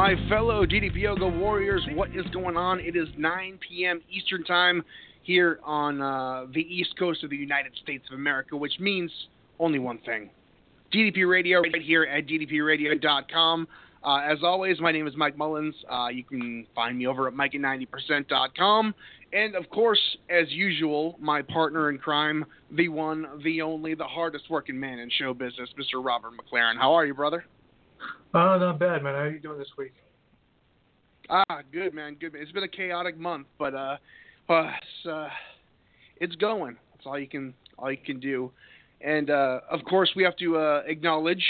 My fellow DDP Yoga Warriors. What is going on? It is 9 p.m. Eastern Time here on uh, the East Coast of the United States of America, which means only one thing DDP Radio right here at DDPRadio.com. Uh, as always, my name is Mike Mullins. Uh, you can find me over at Mike at 90%.com. And of course, as usual, my partner in crime, the one, the only, the hardest working man in show business, Mr. Robert McLaren. How are you, brother? Oh, not bad, man. How are you doing this week? Ah, good man, good man. It's been a chaotic month, but uh, uh, it's, uh, it's going. That's all you can all you can do. And uh, of course, we have to uh, acknowledge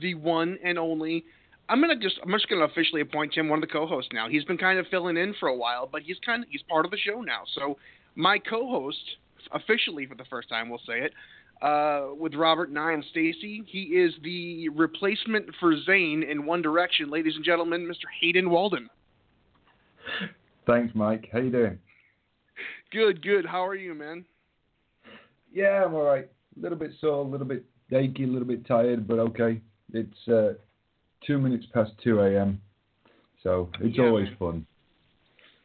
the one and only. I'm gonna just I'm just gonna officially appoint him one of the co-hosts now. He's been kind of filling in for a while, but he's kind of he's part of the show now. So my co-host officially for the first time, we'll say it, uh, with Robert and I and Stacy. He is the replacement for Zayn in One Direction, ladies and gentlemen, Mr. Hayden Walden. Thanks, Mike. How you doing? Good, good. How are you, man? Yeah, I'm all right. A little bit sore, a little bit achy, a little bit tired, but okay. It's uh, two minutes past 2 a.m., so it's Yeah, always man. fun.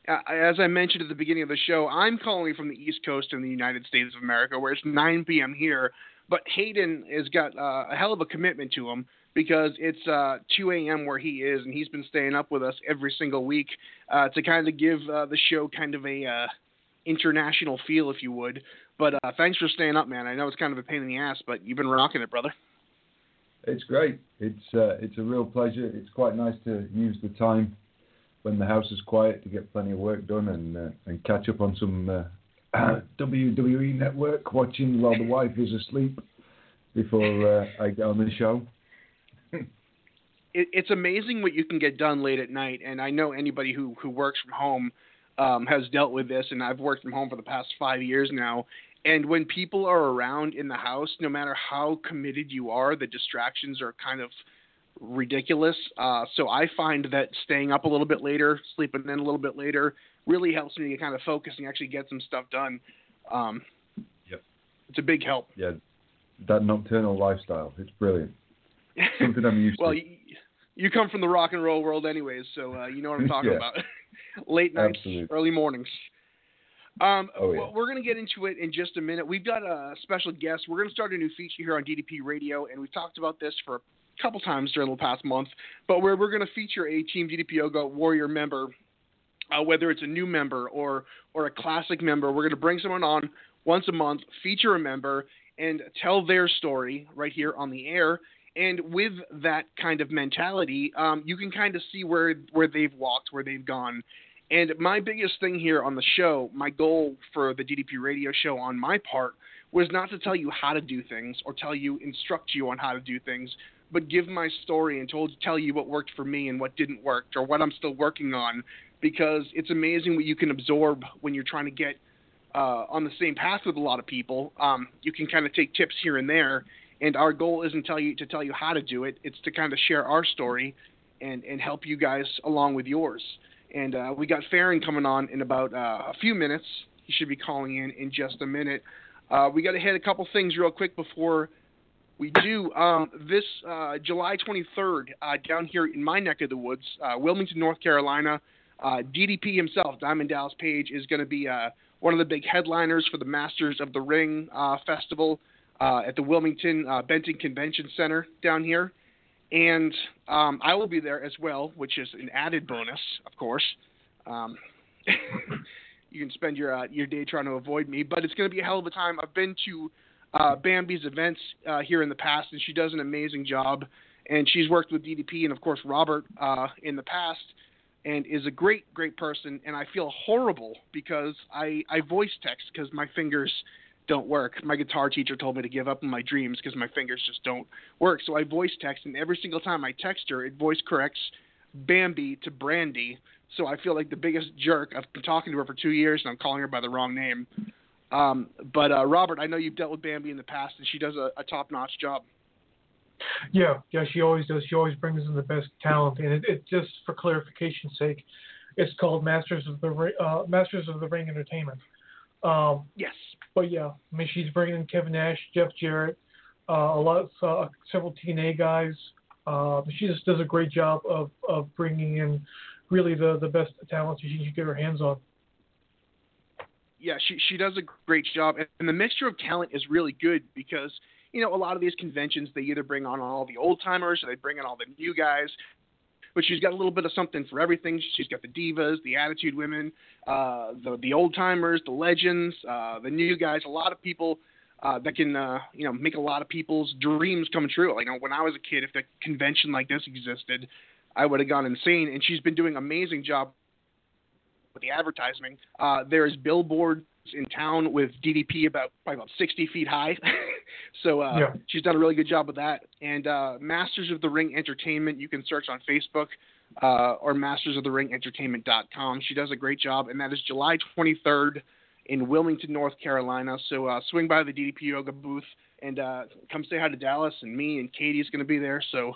Uh, as I mentioned at the beginning of the show, I'm calling from the East Coast in the United States of America, where it's 9 p.m. here. But Hayden has got uh, a hell of a commitment to him because it's uh, 2 a.m. where he is, and he's been staying up with us every single week uh, to kind of give uh, the show kind of a uh, international feel, if you would. But thanks for staying up, man. I know it's kind of a pain in the ass, but you've been rocking it, brother. It's great. It's it's a real pleasure. It's quite nice to use the time when the house is quiet to get plenty of work done and uh, and catch up on some uh, WWE Network watching while the wife is asleep before uh, I get on the show. it, it's amazing what you can get done late at night. And I know anybody who who works from home um, has dealt with this. And I've worked from home for the past five years now. And when people are around in the house, no matter how committed you are, the distractions are kind of ridiculous. Uh, so I find that staying up a little bit later, sleeping in a little bit later, really helps me to kind of focus and actually get some stuff done. Um, Yep. It's a big help. Yeah, that nocturnal lifestyle. It's brilliant. Something I'm used well, to. you, you come from the rock and roll world, anyways, so uh, you know what I'm talking Yeah. about. Late nights, Absolutely. early mornings. Um, Oh, yeah. well, we're going to get into it in just a minute. We've got a special guest. We're going to start a new feature here on DDP Radio, and we've talked about this for a couple times during the past month. But we're we're going to feature a Team DDP Yoga Warrior member, uh, whether it's a new member or or a classic member. We're going to bring someone on once a month, feature a member, and tell their story right here on the air. And with that kind of mentality, um, you can kind of see where where they've walked, where they've gone. And my biggest thing here on the show, my goal for the DDP radio show on my part, was not to tell you how to do things or tell you, instruct you on how to do things, but give my story and told, tell you what worked for me and what didn't work or what I'm still working on. Because it's amazing what you can absorb when you're trying to get uh, on the same path with a lot of people. Um, you can kind of take tips here and there. And our goal isn't tell you to tell you how to do it. It's to kind of share our story and, and help you guys along with yours. And uh, we got Faron coming on in about uh, a few minutes. He should be calling in in just a minute. Uh, we got to hit a couple things real quick before we do. Um, this uh, July 23rd, uh, down here in my neck of the woods, uh, Wilmington, North Carolina, Uh, DDP himself, Diamond Dallas Page, is going to be uh, one of the big headliners for the Masters of the Ring uh, Festival at the Wilmington Benton Convention Center down here. And um, I will be there as well, which is an added bonus, of course. Um, you can spend your your day trying to avoid me, but it's going to be a hell of a time. I've been to uh, Bambi's events uh, here in the past, and she does an amazing job. And she's worked with DDP and of course Robert uh, in the past, and is a great great person. And I feel horrible because I I voice text because my fingers don't work. My guitar teacher told me to give up on my dreams because my fingers just don't work. So I voice text, and every single time I text her, it voice corrects Bambi to Brandy. So I feel like the biggest jerk. I've been talking to her for two years, and I'm calling her by the wrong name. Um, but uh, Robert, I know you've dealt with Bambi in the past, and she does a, a top-notch job. Yeah, yeah, she always does. She always brings in the best talent, and it, it just for clarification's sake, it's called Masters of the uh, Masters of the Ring Entertainment. Um, Yes. but yeah, I mean she's bringing in Kevin Nash, Jeff Jarrett, uh, a lot of uh, several TNA guys. Uh, she just does a great job of of bringing in really the the best talent she can get her hands on. Yeah, she she does a great job, and, the mixture of talent is really good because you know a lot of these conventions they either bring on all the old timers or they bring in all the new guys. But she's got a little bit of something for everything. She's got the divas, the attitude women, uh, the the old timers, the legends, uh, the new guys. A lot of people uh, that can uh, you know make a lot of people's dreams come true. Like you know, when I was a kid, if a convention like this existed, I would have gone insane. And she's been doing an amazing job with the advertising. Uh, there's billboards in town with DDP about probably about 60 feet high. so uh, Yeah. she's done a really good job with that. And uh, Masters of the Ring Entertainment, you can search on Facebook uh, or mastersoftheringentertainment.com. She does a great job, and that is July 23rd in Wilmington, North Carolina. So uh, swing by the DDP Yoga booth and uh, come say hi to Dallas and me and Katie's going to be there. So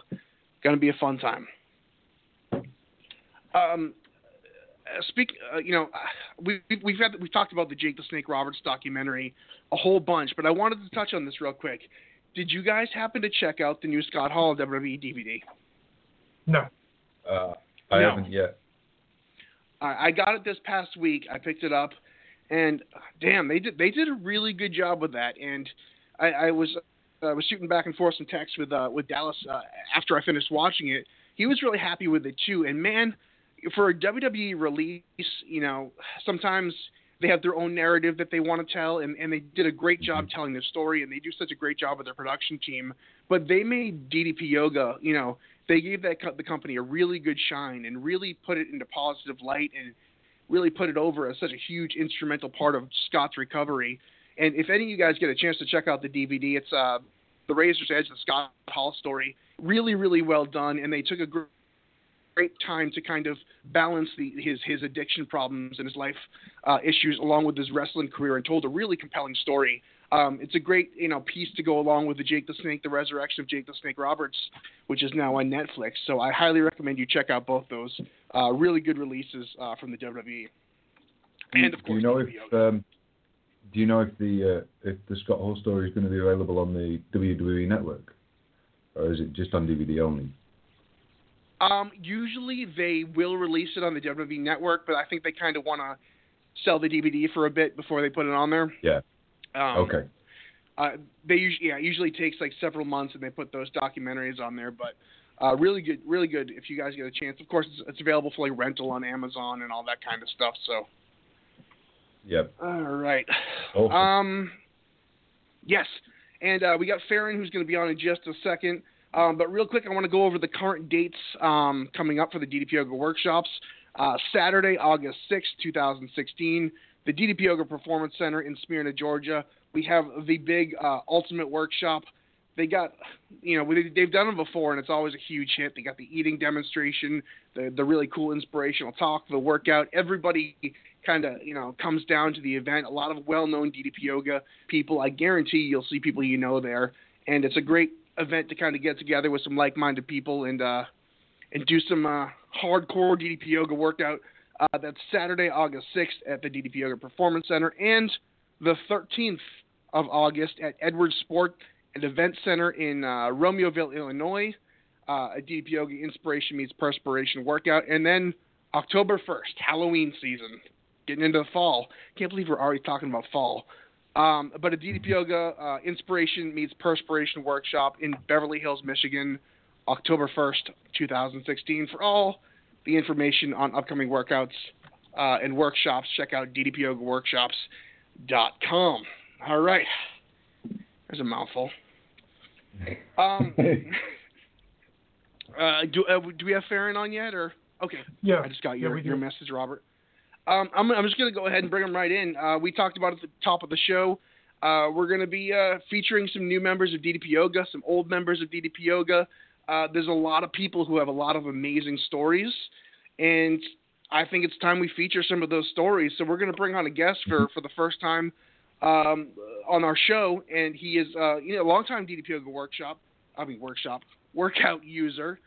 going to be a fun time. Um, speak, uh, you know, we, we- we've had we've talked about the Jake the Snake Roberts documentary a whole bunch, but I wanted to touch on this real quick. Did you guys happen to check out the new Scott Hall WWE DVD? No, Uh, I No. haven't yet. I I got it this past week. I picked it up, and uh, damn, they did they did a really good job with that. And I, I was I was shooting back and forth some texts with uh, with Dallas uh, after I finished watching it. He was really happy with it too. And man, for a WWE release, you know, sometimes they have their own narrative that they want to tell, and, and they did a great job telling their story, and they do such a great job with their production team. But they made DDP Yoga, you know, they gave that co- the company a really good shine and really put it into positive light and really put it over as such a huge instrumental part of Scott's recovery. And if any of you guys get a chance to check out the DVD, it's uh, the Razor's Edge, the Scott Hall story. Really, really well done, and they took a great time to kind of balance the, his his addiction problems and his life uh, issues along with his wrestling career, and told a really compelling story. Um, it's a great you know piece to go along with the Jake the Snake, the resurrection of Jake the Snake Roberts, which is now on Netflix. So I highly recommend you check out both those uh, really good releases uh, from the WWE. And of course, do you know if um, do you know if the uh, if the Scott Hall story is going to be available on the WWE network, or is it just on DVD only? Um, usually they will release it on the WWE network, but I think they kind of want to sell the DVD for a bit before they put it on there. Yeah. Um, okay. Uh, they usually, yeah, it usually takes like several months, and they put those documentaries on there. But uh, really good, really good. If you guys get a chance, of course, it's, it's available for like rental on Amazon and all that kind of stuff. So, Yep. all right. Awesome. Um, yes, and uh, we got Faron who's going to be on in just a second. Um, but real quick, I want to go over the current dates um, coming up for the DDP Yoga workshops. Uh, Saturday, August 6, 2016, the DDP Yoga Performance Center in Smyrna, Georgia. We have the big uh, Ultimate Workshop. They got, you know, they, they've done them before, and it's always a huge hit. They got the eating demonstration, the the really cool inspirational talk, the workout. Everybody kind of you know comes down to the event. A lot of well-known DDP yoga people. I guarantee you'll see people you know there, and it's a great event to kind of get together with some like-minded people and uh, and do some uh, hardcore DDP yoga workout. Uh, that's Saturday, August 6th at the DDP Yoga Performance Center, and the 13th of August at Edwards Sport and Event Center in uh, Romeoville, Illinois. Uh, a DDP Yoga Inspiration Meets Perspiration workout, and then October 1st, Halloween season, getting into the fall. Can't believe we're already talking about fall. Um, but a DDP Yoga uh, Inspiration Meets Perspiration workshop in Beverly Hills, Michigan, October 1st, 2016. For all the information on upcoming workouts uh, and workshops, check out ddpyogaworkshops.com. All right. There's a mouthful. Um, uh, do, uh, do we have Faron on yet? Or Okay. Yeah. I just got your, we do. your message, Robert. Um, I'm, I'm just going to go ahead and bring him right in. Uh, we talked about at the top of the show. Uh, we're going to be uh, featuring some new members of DDP Yoga, some old members of DDP Yoga. Uh, there's a lot of people who have a lot of amazing stories, and I think it's time we feature some of those stories. So we're going to bring on a guest for, for the first time um, on our show, and he is uh, you know a longtime DDP Yoga workshop, I mean workshop workout user.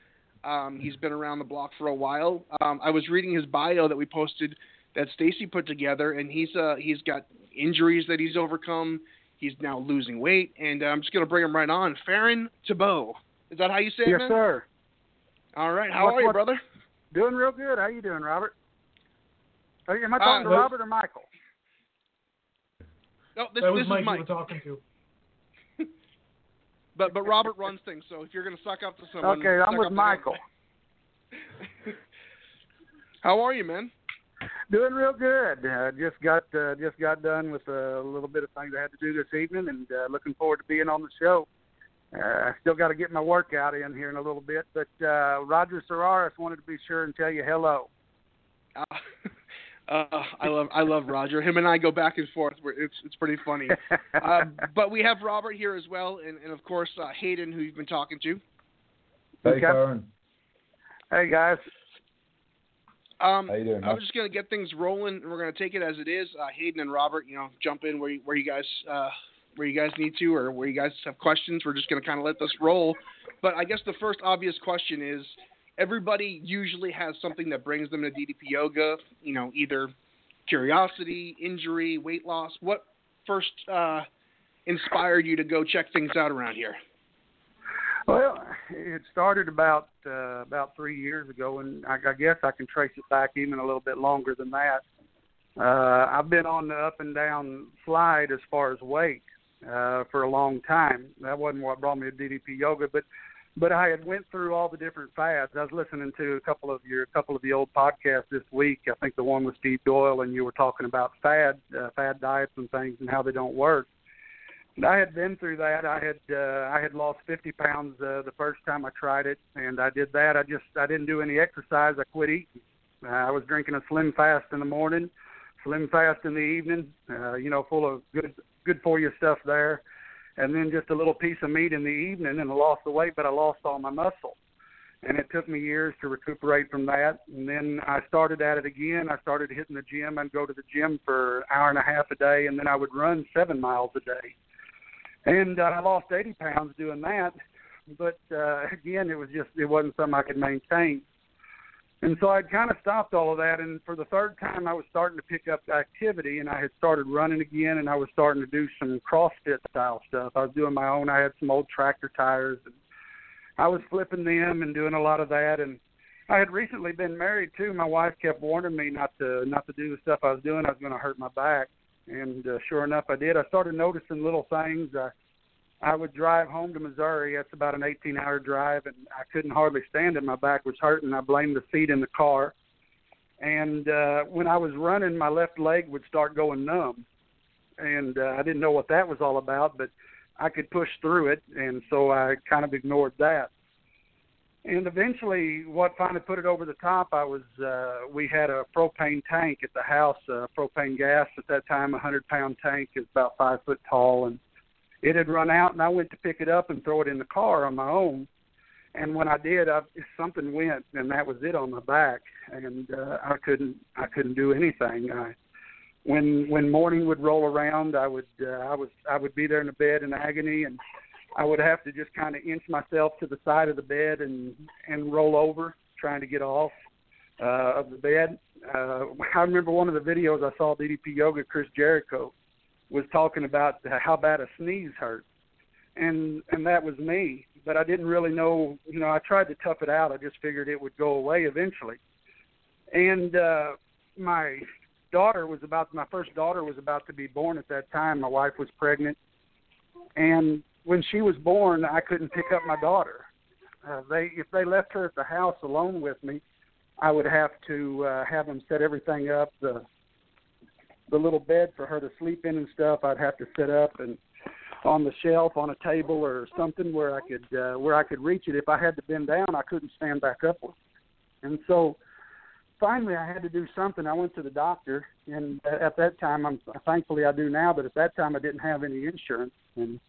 Um, he's been around the block for a while. Um, I was reading his bio that we posted that Stacy put together, and he's uh, he's got injuries that he's overcome. He's now losing weight, and uh, I'm just gonna bring him right on. Faron Thebeau, is that how you say it? Yes, man? sir. All right, how What- are you, brother? Doing real good. How you doing, Robert? Are you- Am I talking Uh, to Robert or Michael? No, this, that was this Mike is you Mike, were talking to. but but Robert runs things. So if you're gonna suck up to someone, Okay, I'm with up to him. Michael. how are you, man? Doing real good. Uh, just got uh, just got done with a little bit of things I had to do this evening, and uh, looking forward to being on the show. Uh, I still got to get my workout in here in a little bit, but uh, Roger Sararis wanted to be sure and tell you hello. Uh, uh, I love I love Roger. Him and I go back and forth. We're- It's it's pretty funny. uh, but we have Robert here as well, and, and of course uh, Hayden, who you've been talking to. Hey, Okay. Karen. hey guys, Um, doing, I'm just gonna get things rolling. and We're gonna take it as it is. Uh, Hayden and Robert, you know, jump in where you, where you guys uh, where you guys need to, or where you guys have questions. We're just gonna kind of let this roll. But I guess the first obvious question is: everybody usually has something that brings them to DDP yoga. You know, either curiosity, injury, weight loss. What first uh, inspired you to go check things out around here? Well, it started about uh, about three years ago, and I, I guess I can trace it back even a little bit longer than that. Uh, I've been on the up and down slide as far as weight uh, for a long time. That wasn't what brought me to DDP yoga, but but I had went through all the different fads. I was listening to a couple of your a couple of the old podcasts this week. I think the one with Steve Doyle, and you were talking about fad uh, fad diets and things and how they don't work. I had been through that. I had uh, I had lost 50 pounds uh, the first time I tried it, and I did that. I just I didn't do any exercise. I quit eating. Uh, I was drinking a Slim Fast in the morning, Slim Fast in the evening. Uh, you know, full of good good for you stuff there, and then just a little piece of meat in the evening, and I lost the weight, but I lost all my muscle. And it took me years to recuperate from that. And then I started at it again. I started hitting the gym. I'd go to the gym for an hour and a half a day, and then I would run seven miles a day and uh, I lost 80 pounds doing that. But uh, again, it was just it wasn't something I could maintain. And so I'd kind of stopped all of that. And for the third time, I was starting to pick up activity, and I had started running again, and I was starting to do some CrossFit style stuff. I was doing my own. I had some old tractor tires, and I was flipping them and doing a lot of that. And I had recently been married too. My wife kept warning me not to not to do the stuff I was doing. I was going to hurt my back and uh, sure enough, I did. I started noticing little things. I I would drive home to Missouri. That's about an 18-hour drive, and I couldn't hardly stand it. My back was hurting. I blamed the seat in the car. And uh, when I was running, my left leg would start going numb, and uh, I didn't know what that was all about, but I could push through it, and so I kind of ignored that. And eventually, what finally put it over the top, I was uh, we had a propane tank at the house, uh, propane gas at that time, a hundred pound tank is about five foot tall, and it had run out, and I went to pick it up and throw it in the car on my own. And when I did, I, something went, and that was it on my back, and uh, I couldn't I couldn't do anything. I, when when morning would roll around, I would uh, I was I would be there in the bed in agony, and I would have to just kind of inch myself to the side of the bed and and roll over, trying to get off uh, of the bed. Uh, I remember one of the videos I saw DDP Yoga, Chris Jericho, was talking about how bad a sneeze hurt, and and that was me. But I didn't really know. You know, I tried to tough it out. I just figured it would go away eventually. and uh, my daughter was about my first daughter was about to be born at that time. My wife was pregnant, and when she was born, I couldn't pick up my daughter. Uh, they if they left her at the house alone with me, I would have to uh, have them set everything up the the little bed for her to sleep in and stuff. I'd have to set up and on the shelf on a table or something where I could uh, where I could reach it. If I had to bend down, I couldn't stand back up. And so finally I had to do something. I went to the doctor and at that time I'm thankfully I do now, but at that time I didn't have any insurance and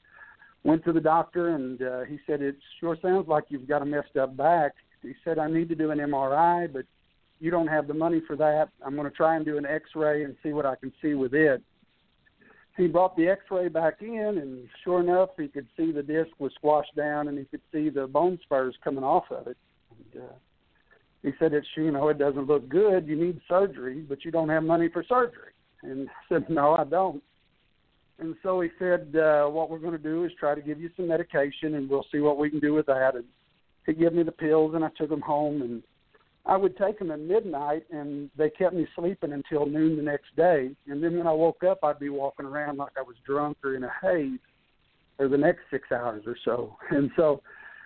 went to the doctor and uh, he said it sure sounds like you've got a messed up back. He said I need to do an MRI, but you don't have the money for that. I'm going to try and do an X-ray and see what I can see with it. He brought the X-ray back in, and sure enough, he could see the disc was squashed down, and he could see the bone spurs coming off of it. And, uh, he said, "It's you know, it doesn't look good. You need surgery, but you don't have money for surgery." And I said, "No, I don't." And so he said, uh, "What we're going to do is try to give you some medication, and we'll see what we can do with that." And he gave me the pills, and I took them home, and I would take them at midnight, and they kept me sleeping until noon the next day. And then when I woke up, I'd be walking around like I was drunk or in a haze for the next six hours or so. And so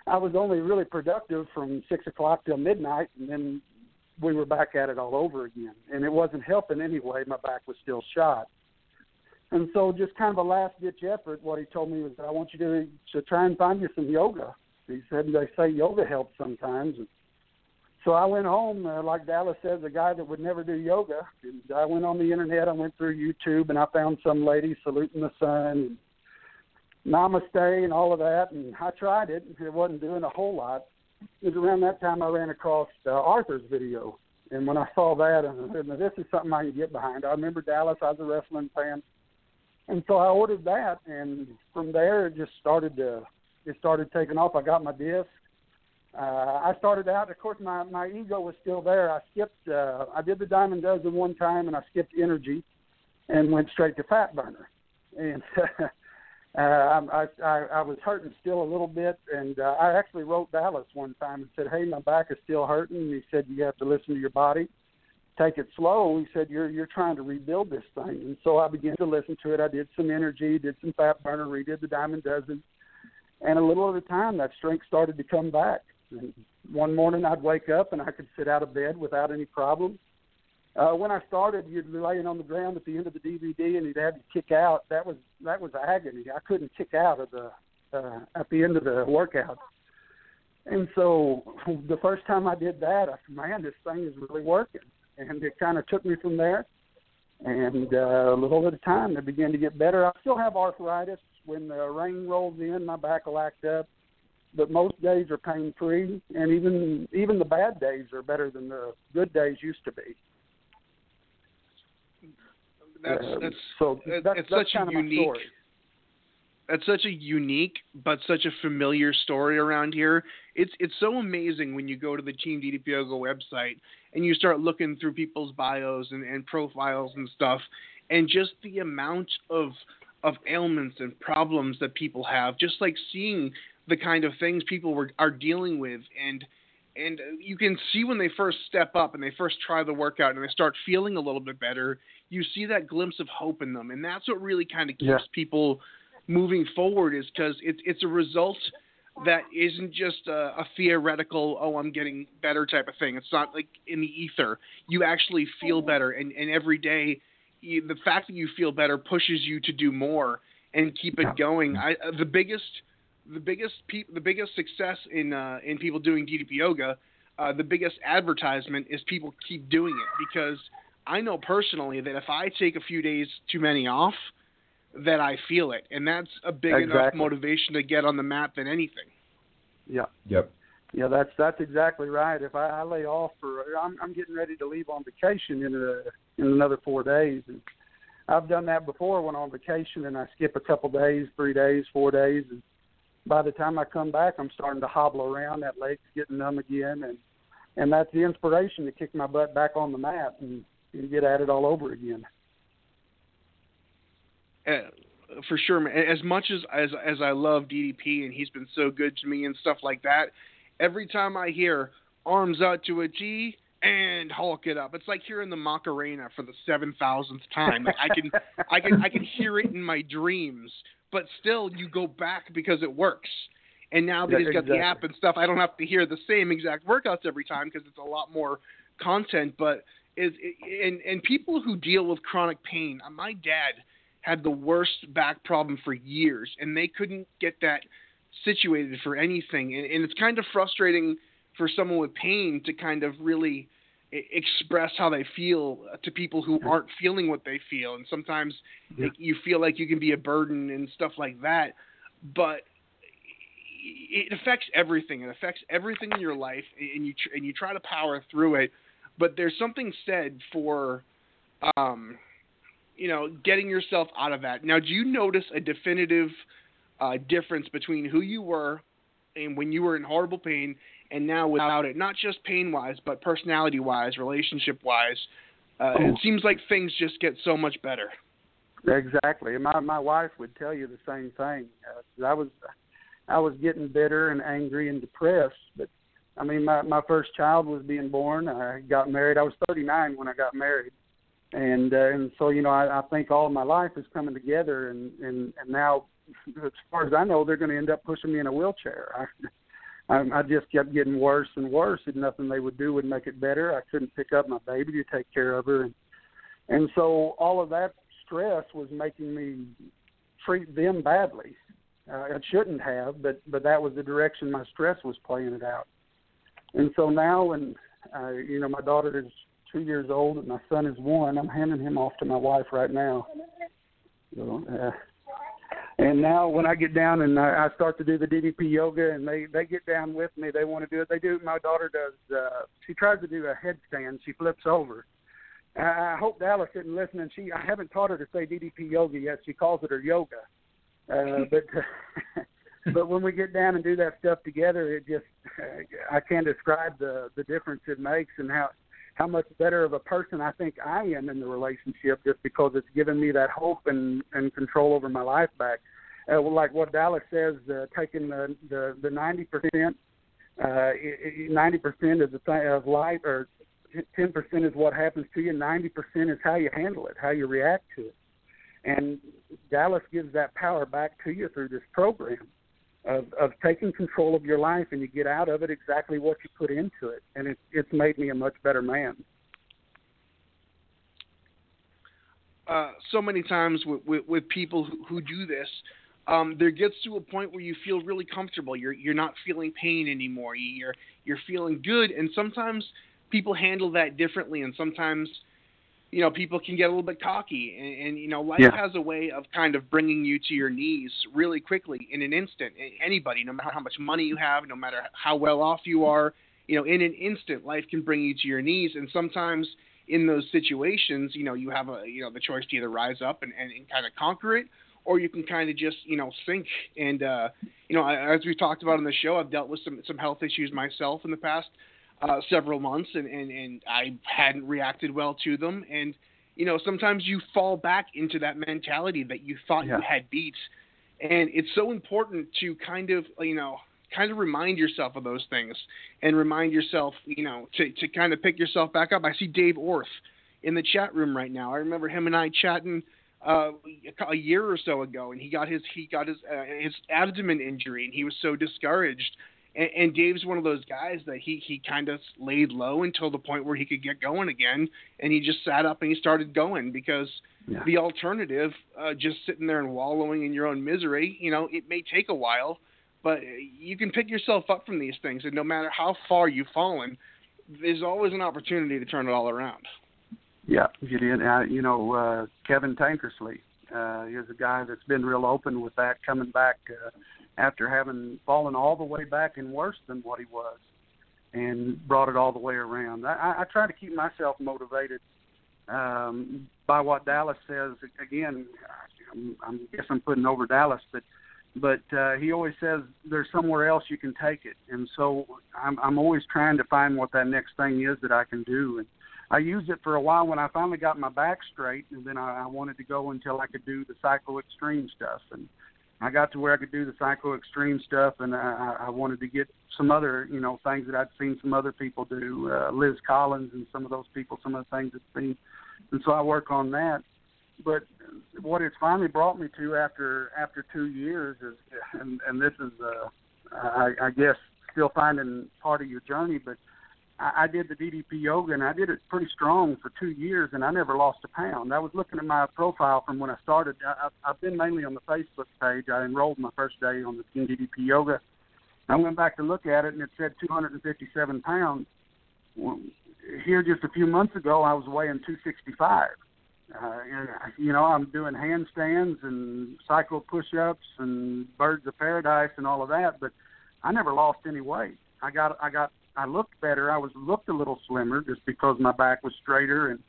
I was only really productive from six o'clock till midnight, and then we were back at it all over again. And it wasn't helping anyway. My back was still shot. And so, just kind of a last ditch effort, what he told me was, I want you to, to try and find you some yoga. He said, they say yoga helps sometimes. And so I went home, uh, like Dallas says, a guy that would never do yoga. And I went on the internet, I went through YouTube, and I found some lady saluting the sun, and namaste, and all of that. And I tried it, it wasn't doing a whole lot. It was around that time I ran across uh, Arthur's video. And when I saw that, and I said, now, this is something I can get behind. I remember Dallas, I was a wrestling fan. And so I ordered that, and from there it just started to, it started taking off. I got my disc uh, I started out. Of course, my my ego was still there. I skipped. Uh, I did the diamond dozen one time, and I skipped energy, and went straight to fat burner. And uh, I, I I was hurting still a little bit, and uh, I actually wrote Dallas one time and said, "Hey, my back is still hurting." And he said, "You have to listen to your body, take it slow." He said, "You're you're trying to rebuild this thing." And so I began to listen to it. I did some energy, did some fat burner, redid the diamond dozen, and a little at a time, that strength started to come back and one morning I'd wake up and I could sit out of bed without any problem. Uh, when I started, you'd be laying on the ground at the end of the DVD and you'd have to kick out. That was that was agony. I couldn't kick out of the uh, at the end of the workout. And so the first time I did that, I said, "Man, this thing is really working." And it kind of took me from there. And uh, a little at a time, it began to get better. I still have arthritis. When the rain rolls in, my back will act up but most days are pain free, and even even the bad days are better than the good days used to be. That's that's so that's, it's that's such a kind of my unique story. That's such a unique but such a familiar story around here. It's it's so amazing when you go to the Team DDP Yoga website and you start looking through people's bios and, and profiles and stuff, and just the amount of of ailments and problems that people have. Just like seeing the kind of things people were are dealing with and and you can see when they first step up and they first try the workout and they start feeling a little bit better you see that glimpse of hope in them and that's what really kind of keeps Yeah. people moving forward is because it's it's a result that isn't just a, a theoretical oh i'm getting better type of thing. It's not like in the ether. You actually feel better and and every day you, the fact that you feel better pushes you to do more and keep it going. I uh, the biggest the biggest pe- the biggest success in uh, in people doing DDP yoga, uh, the biggest advertisement is people keep doing it because I know personally that if I take a few days too many off, that I feel it, and that's a big enough motivation to get on the mat than anything. Yeah. Yep. Yeah, that's that's exactly right. If I, I lay off for, I'm I'm getting ready to leave on vacation in a in another four days, and I've done that before. Went on vacation and I skip a couple days, three days, four days, and by the time I come back, I'm starting to hobble around. That leg's getting numb again, and and that's the inspiration to kick my butt back on the mat and, and get at it all over again. Uh, for sure, man. As much as, as as I love DDP and he's been so good to me and stuff like that, every time I hear arms out to a G, and Hulk it up. It's like hearing the Macarena for the seven thousandth time. Like I can, I can, I can hear it in my dreams, but still, you go back because it works. And now that Yeah, he's got exactly. the app and stuff, I don't have to hear the same exact workouts every time because it's a lot more content. But is and and people who deal with chronic pain. uh, My dad had the worst back problem for years, and they couldn't get that situated for anything. And, and it's kind of frustrating for someone with pain to kind of really express how they feel to people who aren't feeling what they feel. And sometimes Yeah. like, you feel like you can be a burden and stuff like that. But it affects everything. It affects everything in your life, and you tr- and you try to power through it. But there's something said for, um, you know, getting yourself out of that. Now, do you notice a definitive uh, difference between who you were and when you were in horrible pain and now without it? Not just pain wise, but personality wise, relationship wise. Uh, Oh. It seems like things just get so much better. Exactly. And my my wife would tell you the same thing. Uh, I was I was getting bitter and angry and depressed, but I mean my my first child was being born. I got married. I was 39 when I got married. And uh, and so you know I, I think all of my life is coming together and and and now as far as I know they're going to end up pushing me in a wheelchair. I I, just kept getting worse and worse, and nothing they would do would make it better. I couldn't pick up my baby to take care of her, and and so all of that stress was making me treat them badly. Uh, it shouldn't have, but but that was the direction my stress was playing it out. And so now, when uh, you know my daughter is two years old and my son is one, I'm handing him off to my wife right now. So, uh, and now when I get down and I, I start to do the DDP yoga and they they get down with me, they want to do it. They do. My daughter does. Uh, she tries to do a headstand. She flips over. I hope Dallas isn't listening. She I haven't taught her to say DDP yoga yet. She calls it her yoga. Uh, but but when we get down and do that stuff together, it just I can't describe the the difference it makes and how how much better of a person I think I am in the relationship just because it's given me that hope and and control over my life back. Uh, well, like what Dallas says, uh, taking the the the ninety percent, uh, ninety percent of the th- of life or ten percent is what happens to you. Ninety percent is how you handle it, how you react to it. And Dallas gives that power back to you through this program of of taking control of your life, and you get out of it exactly what you put into it. And it's it's made me a much better man. uh, so many times with, with, with people who, who do this, um, there gets to a point where you feel really comfortable. You're you're not feeling pain anymore. You're you're feeling good, and sometimes people handle that differently, and sometimes you know people can get a little bit cocky, and, and you know life Yeah. has a way of kind of bringing you to your knees really quickly in an instant. Anybody, no matter how much money you have, no matter how well off you are, you know, in an instant, life can bring you to your knees, and sometimes in those situations, you know, you have a you know the choice to either rise up and, and, and kind of conquer it, or you can kind of just you know sink. And uh, you know, I- as we've talked about on the show, I've dealt with some some health issues myself in the past uh, several months, and, and and I hadn't reacted well to them. And you know, sometimes you fall back into that mentality that you thought Yeah. you had beat, and it's so important to kind of you know kind of remind yourself of those things and remind yourself, you know, to, to kind of pick yourself back up. I see Dave Orth in the chat room right now. I remember him and I chatting uh, a year or so ago, and he got his he got his uh, his abdomen injury, and he was so discouraged. And, and Dave's one of those guys that he he kind of laid low until the point where he could get going again, and he just sat up and he started going because Yeah. the alternative, uh, just sitting there and wallowing in your own misery, you know, it may take a while, but you can pick yourself up from these things, and no matter how far you've fallen, there's always an opportunity to turn it all around. Yeah, you did. Uh, you know, uh, Kevin Tankersley uh, is a guy that's been real open with that, coming back uh, after having fallen all the way back and worse than what he was, and brought it all the way around. I, I, I try to keep myself motivated um, by what Dallas says. Again, I'm guess I'm putting over Dallas, but but uh, he always says there's somewhere else you can take it, and so I'm, I'm always trying to find what that next thing is that I can do. And I used it for a while when I finally got my back straight, and then I, I wanted to go until I could do the cycle extreme stuff. And I got to where I could do the cyclo extreme stuff, and I, I wanted to get some other, you know, things that I'd seen some other people do, uh, Liz Collins and some of those people, some of the things I'd seen, and so I work on that. But what it's finally brought me to after after two years is, and and this is, uh, I, I guess, still finding part of your journey, but I, I did the DDP yoga and I did it pretty strong for two years, and I never lost a pound. I was looking at my profile from when I started. I, I've been mainly on the Facebook page. I enrolled my first day on the Team DDP yoga. I went back to look at it, and it said 257 pounds. Here just a few months ago, I was weighing 265. Uh, and you know, I'm doing handstands and cycle push-ups and birds of paradise and all of that, but I never lost any weight. I got I got I looked better. I was looked a little slimmer just because my back was straighter and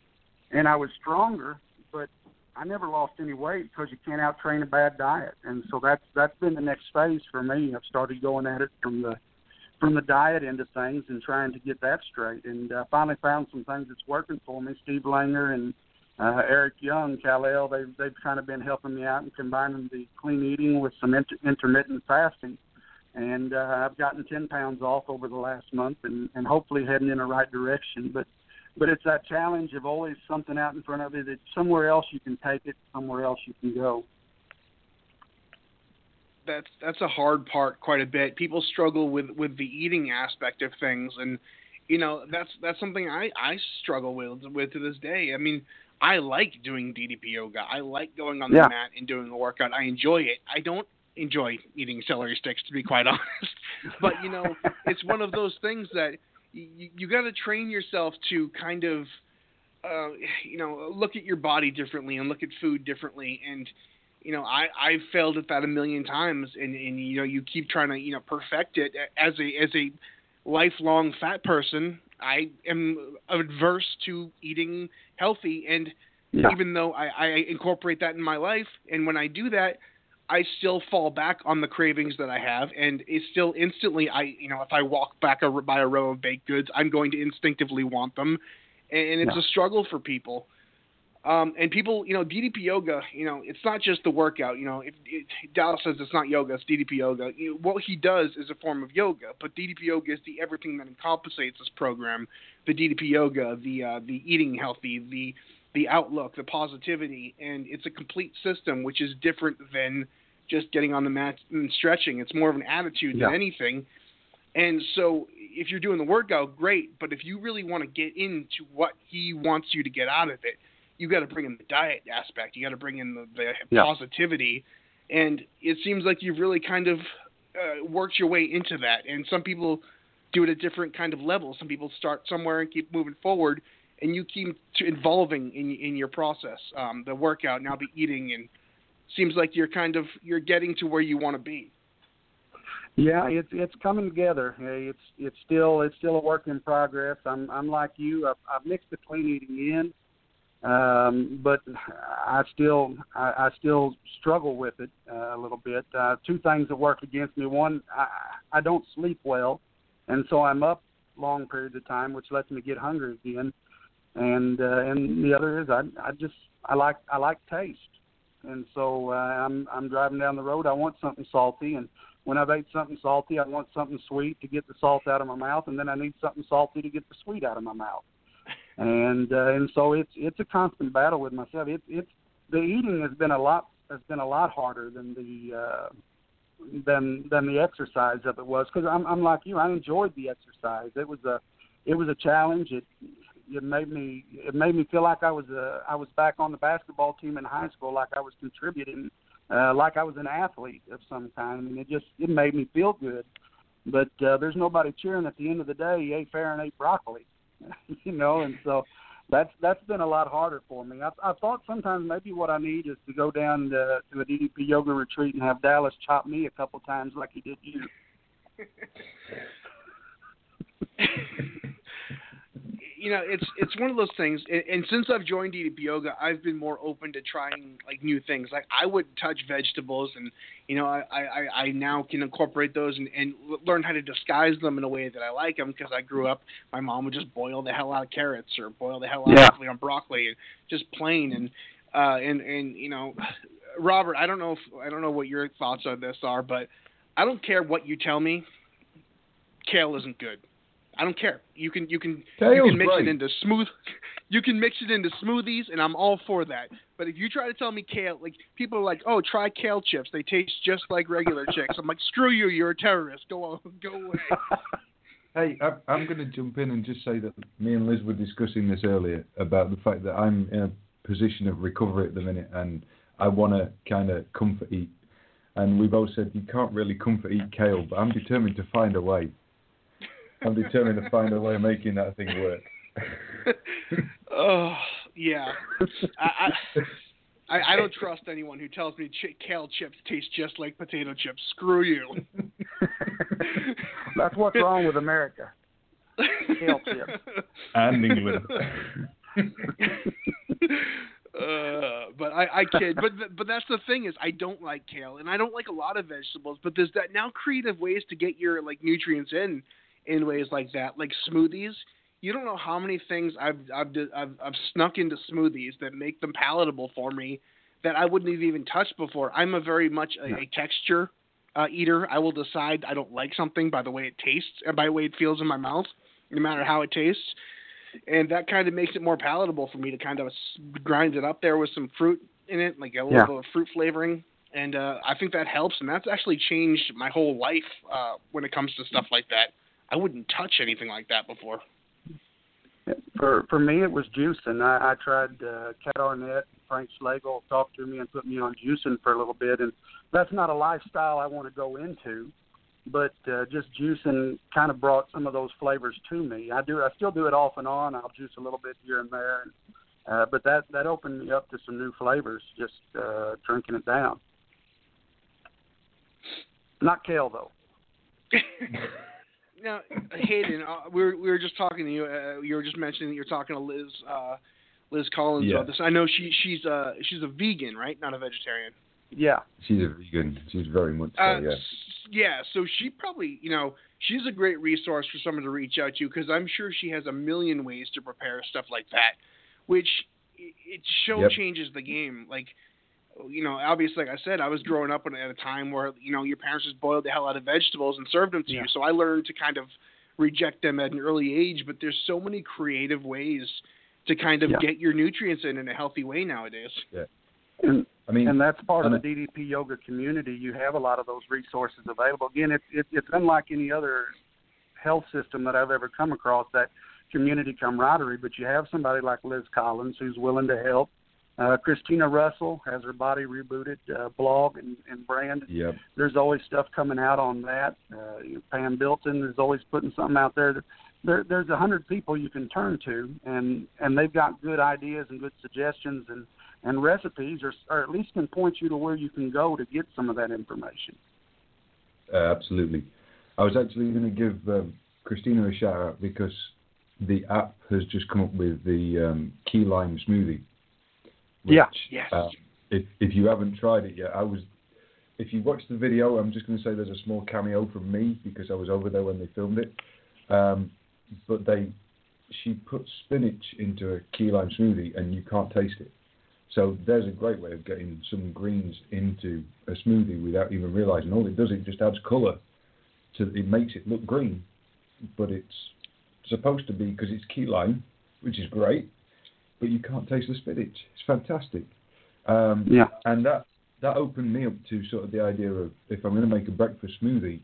and I was stronger, but I never lost any weight because you can't out train a bad diet. And so that's that's been the next phase for me. I've started going at it from the from the diet end of things and trying to get that straight. And uh, finally found some things that's working for me. Steve Langer and uh, Eric Young, Kal-El, they've they've kind of been helping me out and combining the clean eating with some inter- intermittent fasting and uh, I've gotten 10 pounds off over the last month, and, and hopefully heading in the right direction. But but it's that challenge of always something out in front of you that somewhere else you can take it, somewhere else you can go. That's that's a hard part quite a bit. People struggle with with the eating aspect of things, and you know that's that's something I I struggle with with to this day. I mean. I like doing DDP yoga. I like going on the yeah. mat and doing a workout. I enjoy it. I don't enjoy eating celery sticks, to be quite honest. but you know, it's one of those things that you, you got to train yourself to kind of, uh, you know, look at your body differently and look at food differently. And you know, I I've failed at that a million times, and and you know, you keep trying to you know perfect it as a as a lifelong fat person. I am adverse to eating healthy, and yeah. even though I, I incorporate that in my life, and when I do that, I still fall back on the cravings that I have, and it's still instantly. I, you know, if I walk back a, by a row of baked goods, I'm going to instinctively want them, and, it's Yeah. a struggle for people. Um, and people, you know, DDP yoga, you know, it's not just the workout. You know, if, it, Dallas says it's not yoga, it's DDP yoga. You know, what he does is a form of yoga, but DDP yoga is the everything that encompasses this program. The DDP yoga, the uh, the eating healthy, the the outlook, the positivity, and it's a complete system, which is different than just getting on the mat and stretching. It's more of an attitude Yeah. than anything. And so, if you're doing the workout, great. But if you really want to get into what he wants you to get out of it, you got to bring in the diet aspect. You got to bring in the, the Yeah. positivity. And it seems like you've really kind of uh, worked your way into that. And some people do it at different kind of levels. Some people start somewhere and keep moving forward, and you keep to evolving in in your process. Um, the workout, now the eating, and seems like you're kind of you're getting to where you want to be. Yeah, it's it's coming together. It's it's still it's still a work in progress. I'm I'm like you. I've, I've mixed between eating in, um, but I still I, I still struggle with it uh, a little bit. Uh, two things that work against me. One, I I don't sleep well, and so I'm up long periods of time, which lets me get hungry again. And uh, and the other is I I just I like I like taste, and so uh, I'm I'm driving down the road. I want something salty and when I've ate something salty, I want something sweet to get the salt out of my mouth, and then I need something salty to get the sweet out of my mouth. And uh, and so it's it's a constant battle with myself. It's it's the eating has been a lot has been a lot harder than the uh, than than the exercise of it was because I'm I'm like you. I enjoyed the exercise. It was a it was a challenge. It it made me it made me feel like I was uh, I was back on the basketball team in high school, like I was contributing uh, like I was an athlete of some kind. I mean, it just it made me feel good. But uh, there's nobody cheering at the end of the day. Ate fair and ate broccoli, you know, and so that's that's been a lot harder for me. I, I thought sometimes maybe what I need is to go down to, to a DDP yoga retreat and have Dallas chop me a couple times like he did you. you know, it's it's one of those things. And, and since I've joined DDP Yoga, I've been more open to trying like new things. Like I would touch vegetables, and you know, I I, I now can incorporate those and, and learn how to disguise them in a way that I like them because I grew up. My mom would just boil the hell out of carrots or boil the hell out Yeah. of you know, broccoli and just plain and uh and and you know Robert, I don't know if I don't know what your thoughts on this are, but I don't care what you tell me. Kale isn't good. I don't care. You can you can you can mix great. it into smooth. You can mix it into smoothies, and I'm all for that. But if you try to tell me kale, like people are like, oh, try kale chips. They taste just like regular chips. I'm like, screw you. You're a terrorist. Go on, go away. Hey, I- I'm going to jump in and just say that me and Liz were discussing this earlier about the fact that I'm in a position of recovery at the minute and I want to kind of comfort eat. And we both said you can't really comfort eat kale, but I'm determined to find a way. I'm determined to find a way of making that thing work. Oh yeah. I, I I I don't trust anyone who tells me ch- kale chips taste just like potato chips. Screw you. That's what's wrong with America. Kale chips. and England. uh, but I, I kid. But but that's the thing is I don't like kale and I don't like a lot of vegetables. But there's that now creative ways to get your like nutrients in in ways like that, like smoothies. You don't know how many things I've I've I've, I've snuck into smoothies that make them palatable for me that I wouldn't have even touched before. I'm a very much a, a texture uh, eater. I will decide I don't like something by the way it tastes and by the way it feels in my mouth, no matter how it tastes and that kind of makes it more palatable for me to kind of grind it up there with some fruit in it, like a little Yeah. bit of fruit flavoring. And uh, I think that helps, and that's actually changed my whole life uh, when it comes to stuff like that. I wouldn't touch anything like that before. For for me, it was juicing. I, I tried uh, Cat Arnett, Frank Schlegel talked to me and put me on juicing for a little bit, and that's not a lifestyle I want to go into. But uh, just juicing kind of brought some of those flavors to me. I do. I still do it off and on. I'll juice a little bit here and there, and, uh, but that that opened me up to some new flavors. Just uh, drinking it down. Not kale though. now, Hayden, uh, we were we were just talking to you. Uh, you were just mentioning that you're talking to Liz uh, Liz Collins Yeah. about this. I know she she's uh she's a vegan, right? Not a vegetarian. Yeah. She's a vegan. She's very much so, Uh, yeah. yeah, so she probably, you know, she's a great resource for someone to reach out to because I'm sure she has a million ways to prepare stuff like that, which it, it show Yep. changes the game. Like, you know, obviously, like I said, I was growing up at a time where you know your parents just boiled the hell out of vegetables and served them to Yeah. you, so I learned to kind of reject them at an early age. But there's so many creative ways to kind of Yeah. get your nutrients in in a healthy way nowadays. Yeah. And I mean, and that's part of the DDP yoga community. You have a lot of those resources available. Again, it's it, it's unlike any other health system that I've ever come across. That community camaraderie, but you have somebody like Liz Collins who's willing to help. Uh, Christina Russell has her Body Rebooted uh, blog and, and brand. Yep. There's always stuff coming out on that. Uh, you know, Pam Bilton is always putting something out there. There, there's a hundred people you can turn to, and and they've got good ideas and good suggestions and and recipes, or, or at least can point you to where you can go to get some of that information. Uh, absolutely. I was actually going to give um, Christina a shout out because the app has just come up with the um, key lime smoothie. Which, Yeah. Yes. uh, if if you haven't tried it yet, I was. If you watch the video, I'm just going to say there's a small cameo from me because I was over there when they filmed it. Um, but they, she put spinach into a key lime smoothie and you can't taste it. So there's a great way of getting some greens into a smoothie without even realizing. All it does, it just adds colour. To it makes it look green, but it's supposed to be because it's key lime, which is great. But you can't taste the spinach. It's fantastic. Um, Yeah. and that that opened me up to sort of the idea of if I'm going to make a breakfast smoothie,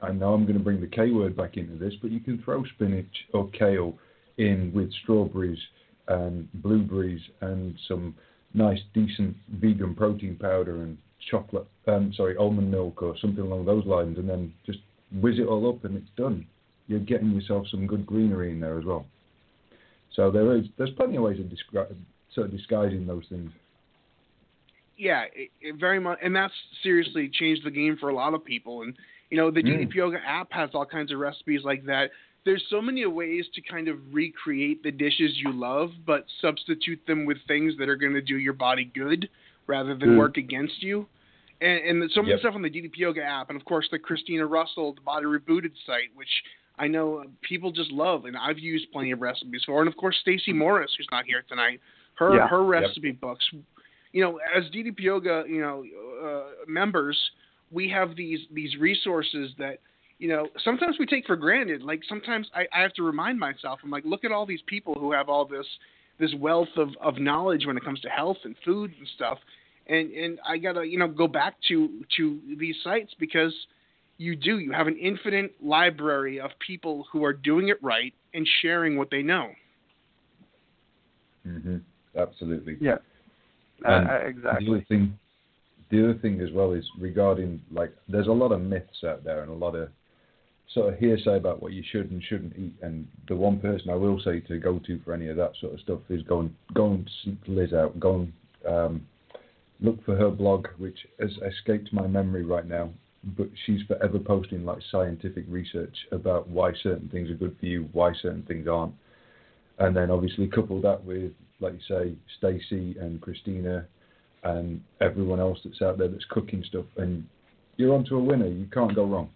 I know I'm going to bring the K word back into this, but you can throw spinach or kale in with strawberries and blueberries and some nice decent vegan protein powder and chocolate um sorry almond milk or something along those lines and then just whiz it all up and it's done you're getting yourself some good greenery in there as well so there is there's plenty of ways of descri- sort of disguising those things yeah, it, it very much, and that's seriously changed the game for a lot of people. And you know, the Mm. DDP Yoga app has all kinds of recipes like that. There's so many ways to kind of recreate the dishes you love, but substitute them with things that are going to do your body good rather than Mm. work against you. And, and so many Yep. stuff on the DDP Yoga app, and of course the Christina Russell the Body Rebooted site, which I know people just love, and I've used plenty of recipes for. And of course Stacy Morris, who's not here tonight, her Yeah. her Yep. recipe books you you know, as DDP Yoga, you know, uh, members, we have these these resources that you know sometimes we take for granted. Like sometimes I, I have to remind myself. I'm like, look at all these people who have all this this wealth of of knowledge when it comes to health and food and stuff. And and I gotta you know go back to to these sites because you do you have an infinite library of people who are doing it right and sharing what they know. hmm Absolutely. Yeah. Uh, exactly. The other thing, the other thing as well is regarding like there's a lot of myths out there and a lot of sort of hearsay about what you should and shouldn't eat. And the one person I will say to go to for any of that sort of stuff is go and go and seek Liz out. Go and um, look for her blog, which has escaped my memory right now. But she's forever posting like scientific research about why certain things are good for you, why certain things aren't. And then obviously couple that with, like you say, Stacy and Christina and everyone else that's out there that's cooking stuff, and you're onto a winner. You can't go wrong.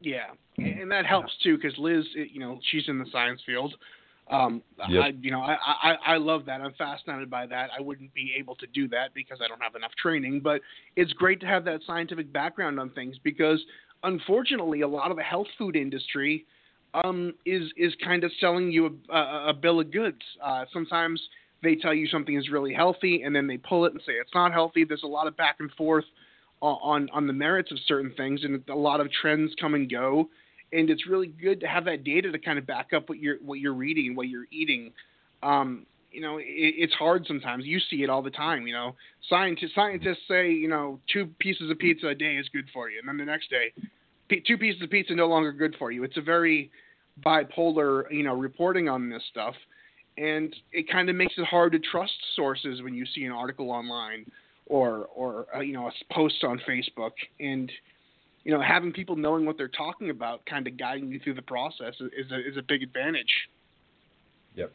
Yeah, hmm. and that helps too because Liz, you know, she's in the science field. Um, Yep. I, you know, I, I I love that. I'm fascinated by that. I wouldn't be able to do that because I don't have enough training. But it's great to have that scientific background on things because, unfortunately, a lot of the health food industry um, is is kind of selling you a, a, a bill of goods. Uh, sometimes they tell you something is really healthy, and then they pull it and say it's not healthy. There's a lot of back and forth on on, on the merits of certain things, and a lot of trends come and go. And it's really good to have that data to kind of back up what you're what you're reading and what you're eating. Um, you know, it, it's hard sometimes. You see it all the time. You know, scientists scientists say you know two pieces of pizza a day is good for you, and then the next day, two pieces of pizza no longer good for you. It's a very bipolar you know reporting on this stuff, and it kind of makes it hard to trust sources when you see an article online or or uh, you know a post on Facebook and you know having people knowing what they're talking about kind of guiding you through the process is is a, is a big advantage. Yep.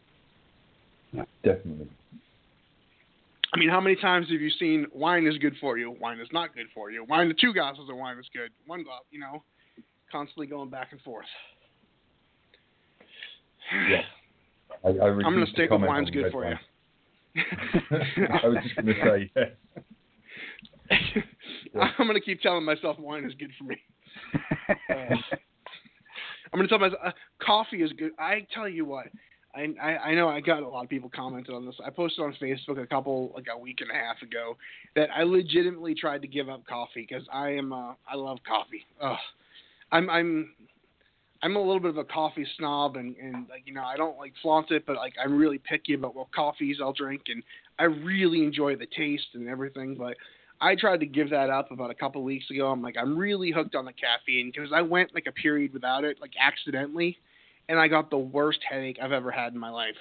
Definitely. I mean, how many times have you seen wine is good for you, wine is not good for you, wine the two glasses of wine is good, one glass, you know, constantly going back and forth. Yeah. I, I I'm gonna stick with comment wine's good red for you. I was just going to say, yeah. I'm gonna keep telling myself wine is good for me. Uh, I'm gonna tell myself uh, coffee is good. I tell you what, I, I I know I got a lot of people commented on this. I posted on Facebook a couple like a week and a half ago that I legitimately tried to give up coffee because I am uh, I love coffee. Ugh. I'm I'm I'm a little bit of a coffee snob and and like you know I don't like flaunt it, but like I'm really picky about what coffees I'll drink and I really enjoy the taste and everything, but I tried to give that up about a couple weeks ago. I'm like, I'm really hooked on the caffeine because I went like a period without it, like accidentally, and I got the worst headache I've ever had in my life.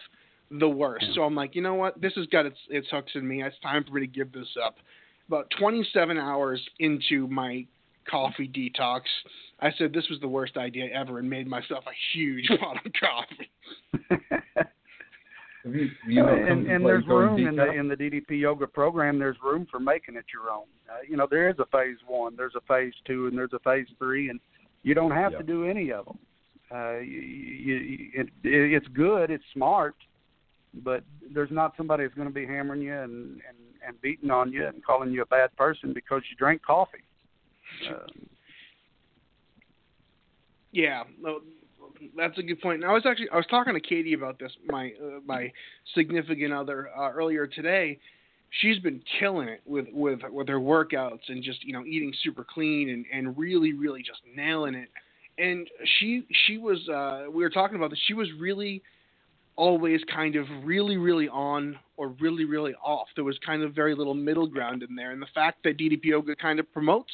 The worst. So I'm like, you know what? This has got its its hooks in me. It's time for me to give this up. About 27 hours into my coffee detox, I said this was the worst idea ever and made myself a huge pot of coffee. Have you, you not and, and there's room in the in the DDP yoga program. There's room for making it your own. Uh, you know, there is a phase one, there's a phase two, and there's a phase three, and you don't have Yeah. to do any of them. Uh, you, you, it, it's good, it's smart, but there's not somebody that's going to be hammering you and, and and beating on you and calling you a bad person because you drank coffee. Um, Yeah, no, that's a good point. And I was actually I was talking to Katie about this, my uh, my significant other uh, earlier today. She's been killing it with with with her workouts and just you know eating super clean and and really really just nailing it. And she she was uh, we were talking about this. She was really always kind of really really on or really really off. There was kind of very little middle ground in there. And the fact that DDP Yoga kind of promotes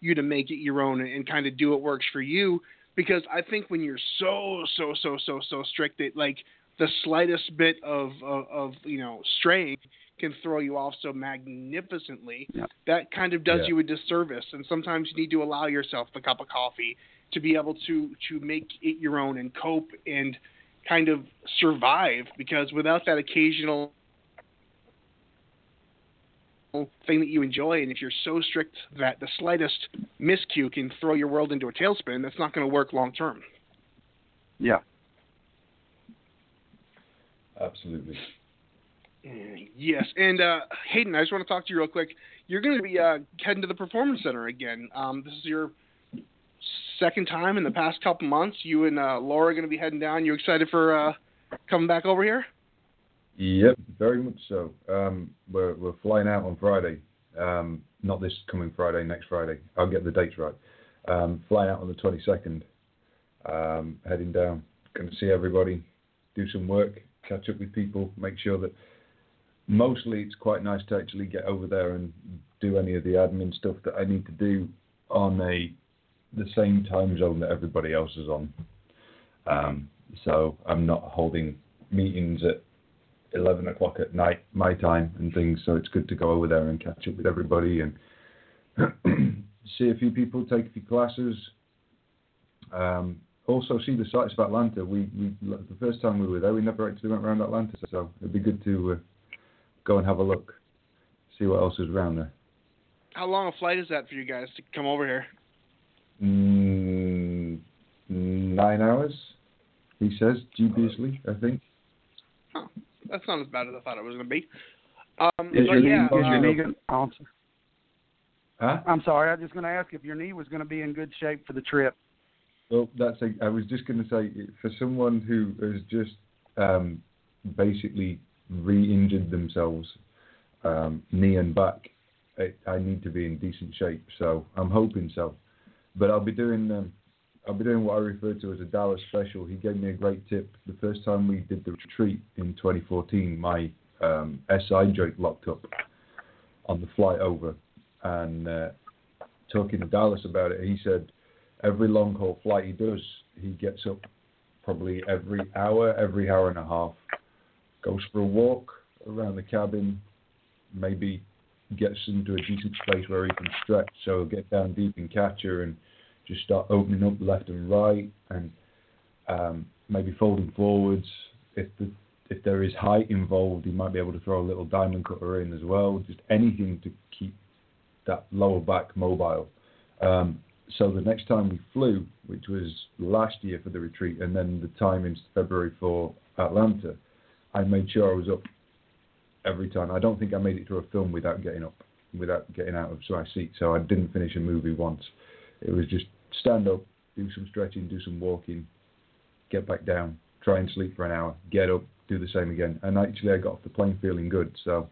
you to make it your own and, kind of do what works for you because I think when you're so so so so so strict that like the slightest bit of of, of you know straying can throw you off so magnificently Yeah. that kind of does Yeah. you a disservice and sometimes you need to allow yourself the cup of coffee to be able to to make it your own and cope and kind of survive because without that occasional thing that you enjoy and if you're so strict that the slightest miscue can throw your world into a tailspin that's not going to work long term yeah. Absolutely. Yes, and uh, Hayden, I just want to talk to you real quick. You're going to be uh, heading to the Performance Center again. Um, this is your second time in the past couple months. You and uh, Laura are going to be heading down. You excited for uh, coming back over here? Yep, very much so. Um, we're we're flying out on Friday. Um, not this coming Friday, next Friday. I'll get the dates right. Um, flying out on the 22nd. Um, heading down, going to see everybody, do some work, catch up with people, make sure that. Mostly, it's quite nice to actually get over there and do any of the admin stuff that I need to do on a the same time zone that everybody else is on. Um, so I'm not holding meetings at 11 o'clock at night, my time, and things. So it's good to go over there and catch up with everybody and see a few people, take a few classes. Um, also see the sights of Atlanta. We, we the first time we were there, we never actually went around Atlanta, so it'd be good to uh, go and have a look, see what else is around there. How long a flight is that for you guys to come over here? Mm, nine hours, he says, dubiously, I think. That's not as bad as I thought it was going to be. Um, Is but your knee, yeah, is your uh, knee gonna, oh, Huh? I'm sorry, I was just going to ask if your knee was going to be in good shape for the trip. Well, that's a, I was just going to say for someone who has just um, basically re-injured themselves, um, knee and back, I, I need to be in decent shape. So I'm hoping so. But I'll be doing um, I'll be doing what I refer to as a Dallas special. He gave me a great tip. The first time we did the retreat in 2014, my um, SI joint locked up on the flight over, and uh, talking to Dallas about it, he said every long haul flight he does, he gets up probably every hour, every hour and a half, goes for a walk around the cabin, maybe gets into a decent space where he can stretch, so he'll get down deep in catcher and just start opening up left and right and um, maybe folding forwards. If the if there is height involved, he might be able to throw a little diamond cutter in as well. Just anything to keep that lower back mobile. Um, so the next time we flew, which was last year for the retreat, and then the time in February for Atlanta, I made sure I was up every time. I don't think I made it through a film without getting up, without getting out of my seat. So I didn't finish a movie once. It was just stand up, do some stretching, do some walking, get back down, try and sleep for an hour, get up, do the same again. And actually, I got off the plane feeling good. So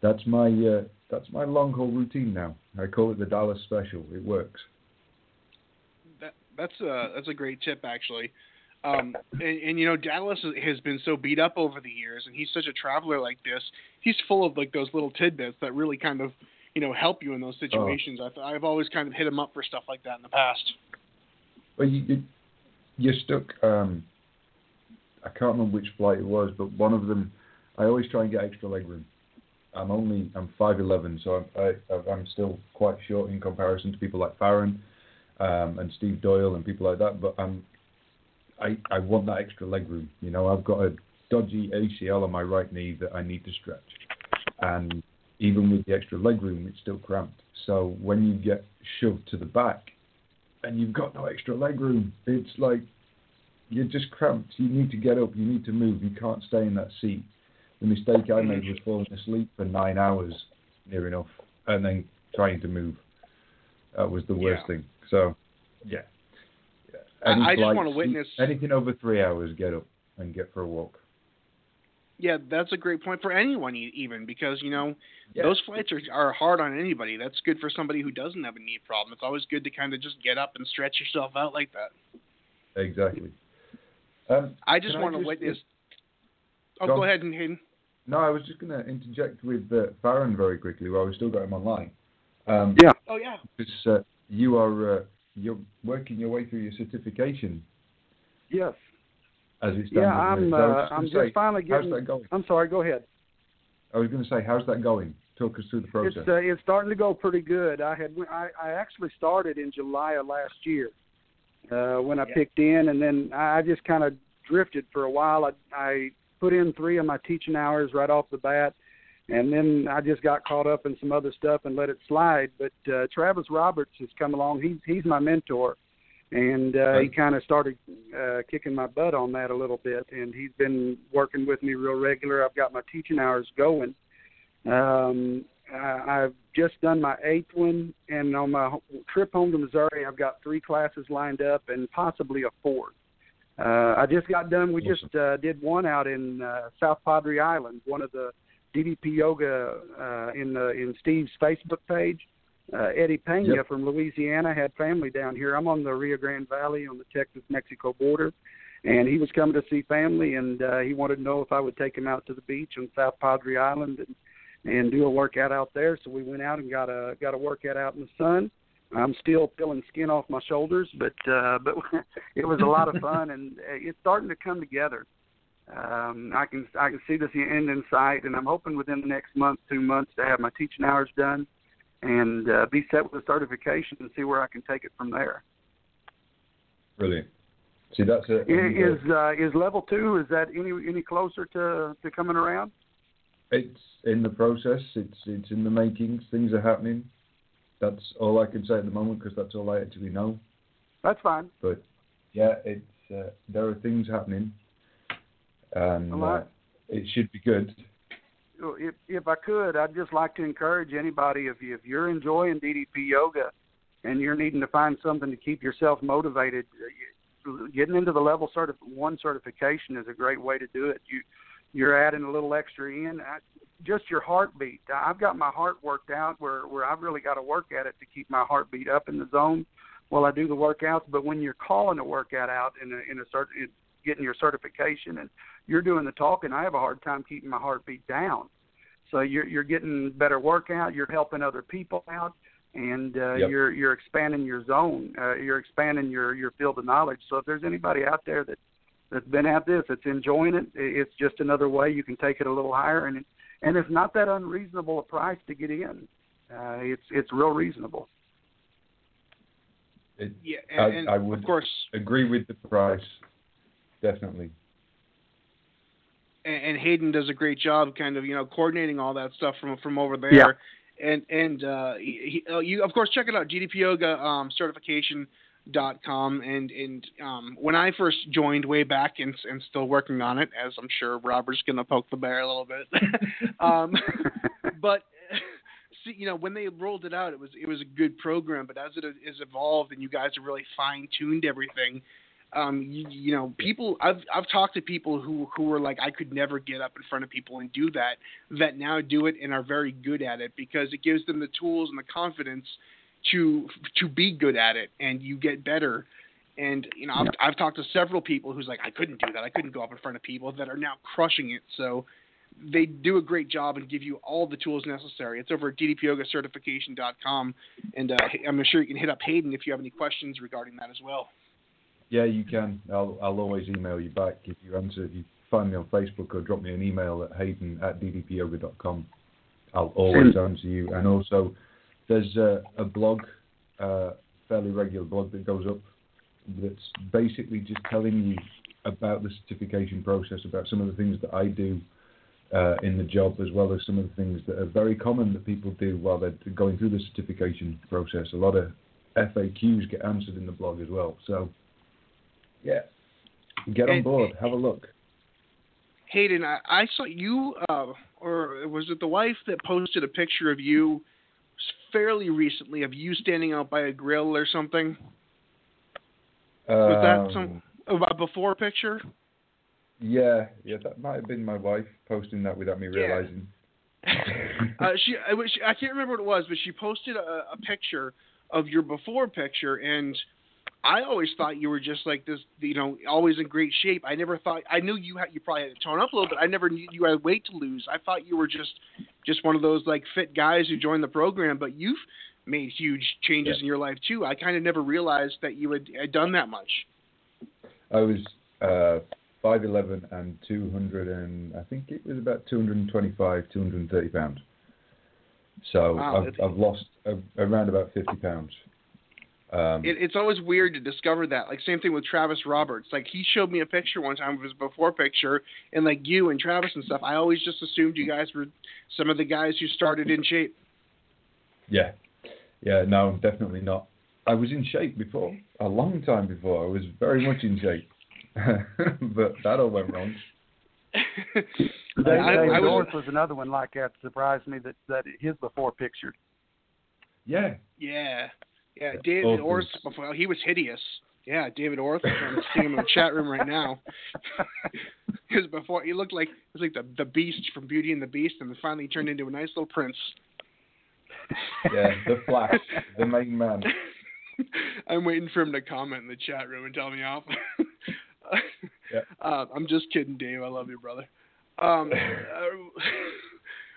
that's my uh, that's my long haul routine now. I call it the Dallas Special. It works. that, that's a that's a great tip actually. Um, and, and you know Dallas has been so beat up over the years, and he's such a traveler like this. He's full of like those little tidbits that really kind of you know help you in those situations. I've I've always kind of hit him up for stuff like that in the past. Well, you, you you're stuck. Um, I can't remember which flight it was, but one of them. I always try and get extra leg room. I'm only I'm 5'11", so I'm I, I'm still quite short in comparison to people like Faron um, and Steve Doyle and people like that. But I'm I I want that extra leg room. You know, I've got a dodgy ACL on my right knee that I need to stretch, and even with the extra leg room, it's still cramped. So when you get shoved to the back, and you've got no extra leg room, it's like you're just cramped. You need to get up. You need to move. You can't stay in that seat. The mistake I made was falling asleep for nine hours, near enough, and then trying to move. That was the worst Yeah. thing. So, yeah. yeah. I- I just wanna witness- anything over three hours. Get up and get for a walk. Yeah, that's a great point for anyone e- even because you know Yeah. those flights are are hard on anybody. That's good for somebody who doesn't have a knee problem. It's always good to kind of just get up and stretch yourself out like that. Exactly. Um, I just Can I want to just- witness. Oh, Go go on. ahead, Hayden. no, I was just going to interject with uh, Faron very quickly while we still got him online. Um, Yeah. Oh yeah. Because uh, you are uh, you're working your way through your certification Yes. As it stands. Yeah, I'm. So Uh, just I'm gonna just say, finally How's getting. that going? I'm sorry. Go ahead. I was going to say, how's that going? Talk us through the process. It's uh, it's starting to go pretty good. I had I, I actually started in July of last year uh, when I picked in, and then I just kind of drifted for a while. I, I put in three of my teaching hours right off the bat, and then I just got caught up in some other stuff and let it slide. But uh, Travis Roberts has come along. He's he's my mentor, and uh, he kind of started uh, kicking my butt on that a little bit. And he's been working with me real regular. I've got my teaching hours going. Um, I, I've just done my eighth one, and on my trip home to Missouri, I've got three classes lined up and possibly a fourth. Uh, I just got done. We just uh, did one out in uh, South Padre Island, one of the DDP Yoga uh, in the in Steve's Facebook page. Uh, Eddie Pena Yep. from Louisiana had family down here. I'm on the Rio Grande Valley on the Texas-Mexico border, and he was coming to see family, and uh, he wanted to know if I would take him out to the beach on South Padre Island and and do a workout out there. So we went out and got a got a workout out in the sun. I'm still peeling skin off my shoulders, but uh, but it was a lot of fun, and it's starting to come together. Um, I can I can see this end in sight, and I'm hoping within the next month, two months, to have my teaching hours done, and uh, be set with a certification and see where I can take it from there. Brilliant. See, that's it. Is uh, is level two? Is that any any closer to to coming around? It's in the process. It's it's in the makings. Things are happening. That's all I can say at the moment because that's all I actually know. That's fine. But yeah, it's uh, there are things happening, and uh, it should be good. If if I could, I'd just like to encourage anybody if you if you're enjoying DDP yoga and you're needing to find something to keep yourself motivated, uh, getting into the level certi- one certification is a great way to do it. You you're adding a little extra in. I, just your heartbeat. I've got my heart worked out where where I've really got to work at it to keep my heartbeat up in the zone while I do the workouts. But when you're calling a workout out in a in a certain getting your certification and you're doing the talking, I have a hard time keeping my heartbeat down. So you're you're getting better workout. You're helping other people out, and uh, Yep. you're you're expanding your zone. Uh, you're expanding your your field of knowledge. So if there's anybody out there that that's been at this, that's enjoying it, it's just another way you can take it a little higher, and and it's not that unreasonable a price to get in. Uh, it's it's real reasonable. It, Yeah, I, and, and I would of course, agree with the price. Definitely. and, and Hayden does a great job, kind of you know coordinating all that stuff from from over there. Yeah. And and uh, he, he, uh, you of course check it out DDP Yoga um, certification dot com and and um, when I first joined way back and and still working on it as I'm sure Robert's gonna poke the bear a little bit um, but see you know when they rolled it out it was it was a good program but as it has evolved and you guys have really fine tuned everything um you, you know people I've I've talked to people who who were like I could never get up in front of people and do that that now do it and are very good at it because it gives them the tools and the confidence to to be good at it and you get better. And you know I've, I've talked to several people who's like I couldn't do that. I couldn't go up in front of people that are now crushing it. So they do a great job and give you all the tools necessary. It's over at ddpyogacertification.com, and uh, I'm sure you can hit up Hayden if you have any questions regarding that as well. Yeah, you can. I'll I'll always email you back if you answer. If you find me on Facebook or drop me an email at hayden at ddpyoga.com. I'll always answer you. And also, there's a, a blog, uh, fairly regular blog that goes up that's basically just telling you about the certification process, about some of the things that I do uh, in the job, as well as some of the things that are very common that people do while they're going through the certification process. A lot of FAQs get answered in the blog as well. So, yeah, get on And- board, have a look. Hayden, I, I saw you, uh, or was it the wife that posted a picture of you fairly recently of you standing out by a grill or something? Was that some Um, a before picture? Yeah, yeah, that might have been my wife posting that without me Yeah. realizing. uh, she, I, wish, I can't remember what it was, but she posted a, a picture of your before picture, and I always thought you were just like this, you know, always in great shape. I never thought I knew you had you probably had to tone up a little bit. I never knew you had weight to lose. I thought you were just just one of those like fit guys who joined the program, but you've made huge changes Yeah. in your life too. I kind of never realized that you had, had done that much. I was uh, 5'11 and 200 and I think it was about 225, 230 pounds. So Wow, I've, I've lost a, around about 50 pounds. Um, It, it's always weird to discover that. Like same thing with Travis Roberts. Like he showed me a picture one time of his before picture, and like you and Travis and stuff. I always just assumed you guys were some of the guys who started in shape. yeah, yeah, no, definitely not. I was in shape before, a long time before. I was very much in shape, but that all went wrong. Dave, I- David I was- was another one like that. Surprised me that that his before picture. Yeah, Yeah, yeah. David Orth, before he was hideous. Yeah, David Orth. I'm seeing him in the chat room right now. Because before he looked like he was like the the Beast from Beauty and the Beast, and then finally turned into a nice little prince. yeah, the Flash, the main man. I'm waiting for him to comment in the chat room and tell me off. Yeah. uh, I'm just kidding, Dave. I love you, brother. Um, uh,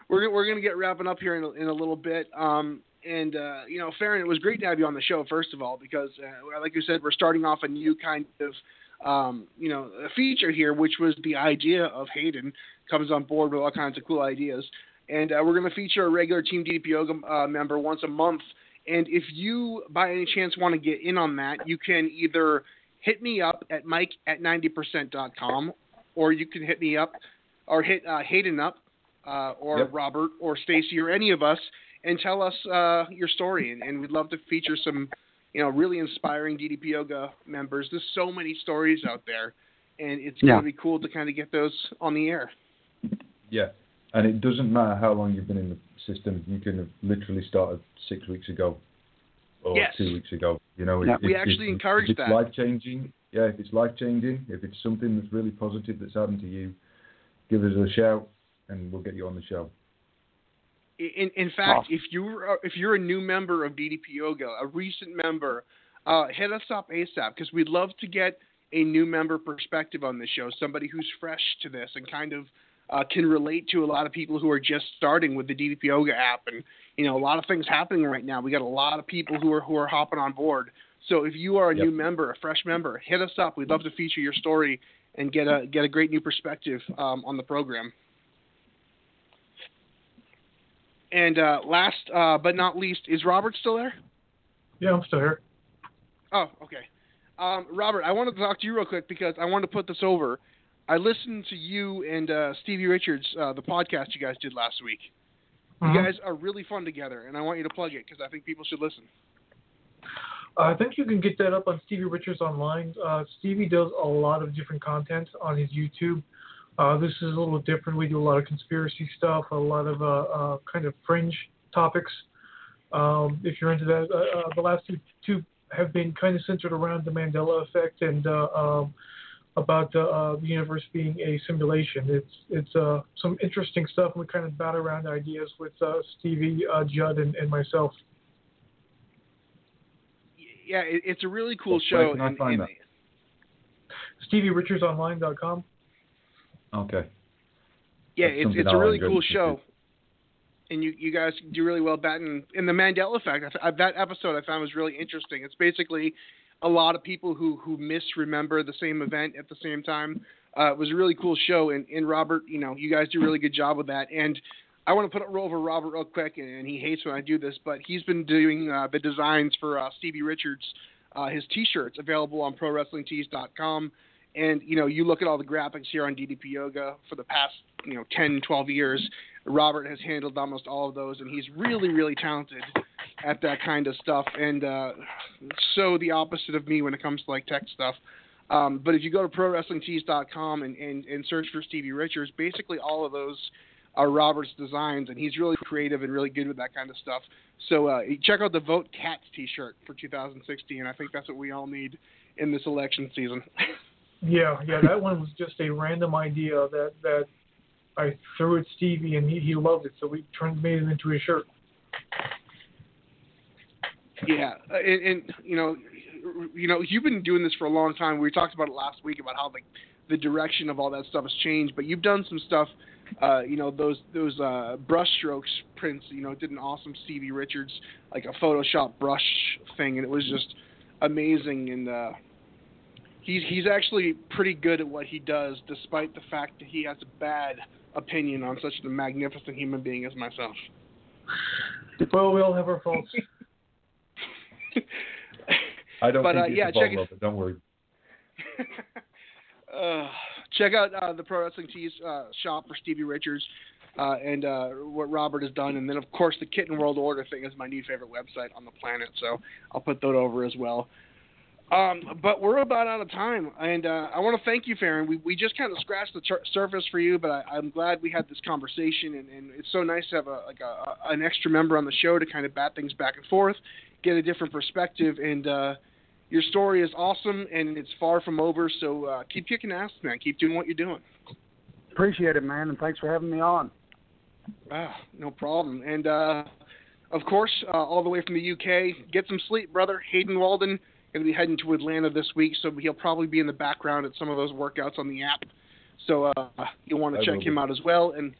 we're we're gonna get wrapping up here in a, in a little bit. Um, and uh, you know, Faron, it was great to have you on the show. First of all, because uh, like you said, we're starting off a new kind of um, you know a feature here, which was the idea of Hayden comes on board with all kinds of cool ideas. And uh, we're going to feature a regular Team DDP Yoga uh, member once a month. And if you, by any chance, want to get in on that, you can either hit me up at mike at 90%.com, or you can hit me up, or hit uh, Hayden up, uh, or Yep. Robert, or Stacy, or any of us, and tell us uh, your story. And, and we'd love to feature some, you know, really inspiring DDP Yoga members. There's so many stories out there, and it's Yeah. going to be cool to kind of get those on the air. Yeah, and it doesn't matter how long you've been in the system. You can have literally started six weeks ago or Yes. two weeks ago. You know, Yeah. if, We if- actually if, encourage if it's that. life changing. Yeah, if it's life changing, if it's something that's really positive that's happened to you, give us a shout and we'll get you on the show. In, in fact, if you're if you're a new member of DDP Yoga, a recent member, uh, hit us up ASAP because we'd love to get a new member perspective on the show. Somebody who's fresh to this and kind of uh, can relate to a lot of people who are just starting with the DDP Yoga app. And you know, a lot of things happening right now. We got a lot of people who are who are hopping on board. So if you are a Yep. new member, a fresh member, hit us up. We'd love to feature your story and get a get a great new perspective um, on the program. And uh, last uh, but not least, is Robert still there? Yeah, I'm still here. Oh, okay. Um, Robert, I wanted to talk to you real quick because I wanted to put this over. I listened to you and uh, Stevie Richards, uh, the podcast you guys did last week. You Mhm. guys are really fun together, and I want you to plug it because I think people should listen. I think you can get that up on Stevie Richards online. Uh, Stevie does a lot of different content on his YouTube. Uh, this is a little different. We do a lot of conspiracy stuff, a lot of uh, uh, kind of fringe topics. Um, if you're into that, uh, uh, the last two, two have been kind of centered around the Mandela effect and uh, um, about uh, uh, the universe being a simulation. It's it's uh, some interesting stuff. We kind of bat around ideas with uh, Stevie, uh, Judd, and, and myself. Yeah, it, it's a really cool Where show. can I and- and- StevieRichardsOnline.com. Okay. Yeah, That's it's it's a really cool show, and you you guys do really well batting. And the Mandela effect, I I, that episode I found was really interesting. It's basically a lot of people who who misremember the same event at the same time. Uh, it was a really cool show, and, and Robert, you know, you guys do a really good job with that. And I want to put a it over Robert real quick, and, and he hates when I do this, but he's been doing uh, the designs for uh, Stevie Richards, uh, his T-shirts available on ProWrestlingTees.com. And you know, you look at all the graphics here on DDP Yoga for the past you know 10, 12 years. Robert has handled almost all of those, and he's really, really talented at that kind of stuff. And uh, so the opposite of me when it comes to like tech stuff. Um, but if you go to ProWrestlingTees.com and, and, and search for Stevie Richards, basically all of those are Robert's designs, and he's really creative and really good with that kind of stuff. So uh, check out the Vote Cats T-shirt for 2016. I think that's what we all need in this election season. Yeah, yeah, that one was just a random idea that that I threw at Stevie and he, he loved it, so we turned made it into a shirt. Yeah, uh, and, and you know, you know, you've been doing this for a long time. We talked about it last week about how the the direction of all that stuff has changed. But you've done some stuff, uh, you know, those those uh, brush strokes prints. You know, did an awesome Stevie Richards like a Photoshop brush thing, and it was just amazing. And uh, he's he's actually pretty good at what he does, despite the fact that he has a bad opinion on such a magnificent human being as myself. Well, we all have our faults. I don't But, think uh, it's yeah, a check fault, it- Robert, don't worry. uh, check out uh, the Pro Wrestling Tees uh, shop for Stevie Richards. uh, and uh, what Robert has done, and then of course the Kitten World Order thing is my new favorite website on the planet. So I'll put that over as well. Um, but we're about out of time, and uh, I want to thank you, Faron. We we just kind of scratched the surface for you, but I, am glad we had this conversation, and, and, it's so nice to have a like a, an extra member on the show to kind of bat things back and forth, get a different perspective, and uh, your story is awesome, and it's far from over. So uh, keep kicking ass, man. Keep doing what you're doing. Appreciate it, man, and thanks for having me on. Ah, no problem. And uh, of course, uh, all the way from the UK, get some sleep, brother. Hayden Walden going to be heading to Atlanta this week, so he'll probably be in the background at some of those workouts on the app. So uh, you'll want to check him out as well. And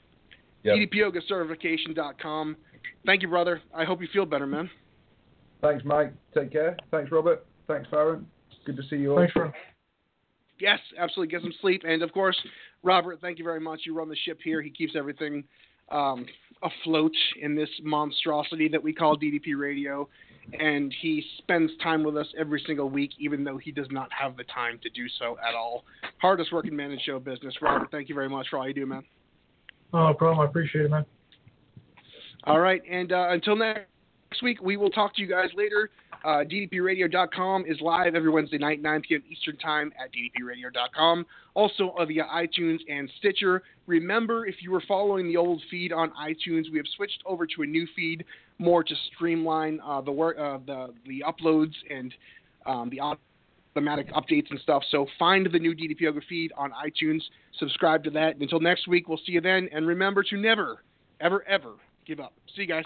yep. DDPyogacertification.com. Thank you, brother. I hope you feel better, man. Thanks, Mike. Take care. Thanks, Robert. Thanks, Faron. Good to see you all. Thanks, Ron. Yes, absolutely. Get some sleep. And of course, Robert, thank you very much. You run the ship here. He keeps everything um, afloat in this monstrosity that we call DDP Radio and he spends time with us every single week, even though he does not have the time to do so at all. Hardest working man in show business. Robert, thank you very much for all you do, man. No problem. I appreciate it, man. All right, and uh, until next week, we will talk to you guys later. Uh, DDPRadio.com is live every Wednesday night, 9 p.m. Eastern Time at DDPRadio.com. Also uh, via iTunes and Stitcher. Remember, if you were following the old feed on iTunes, we have switched over to a new feed more to streamline uh, the work, uh, the the uploads and um, the automatic updates and stuff. So find the new DDP Yoga feed on iTunes. Subscribe to that. Until next week, we'll see you then. And remember to never, ever, ever give up. See you guys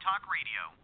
Talk Radio.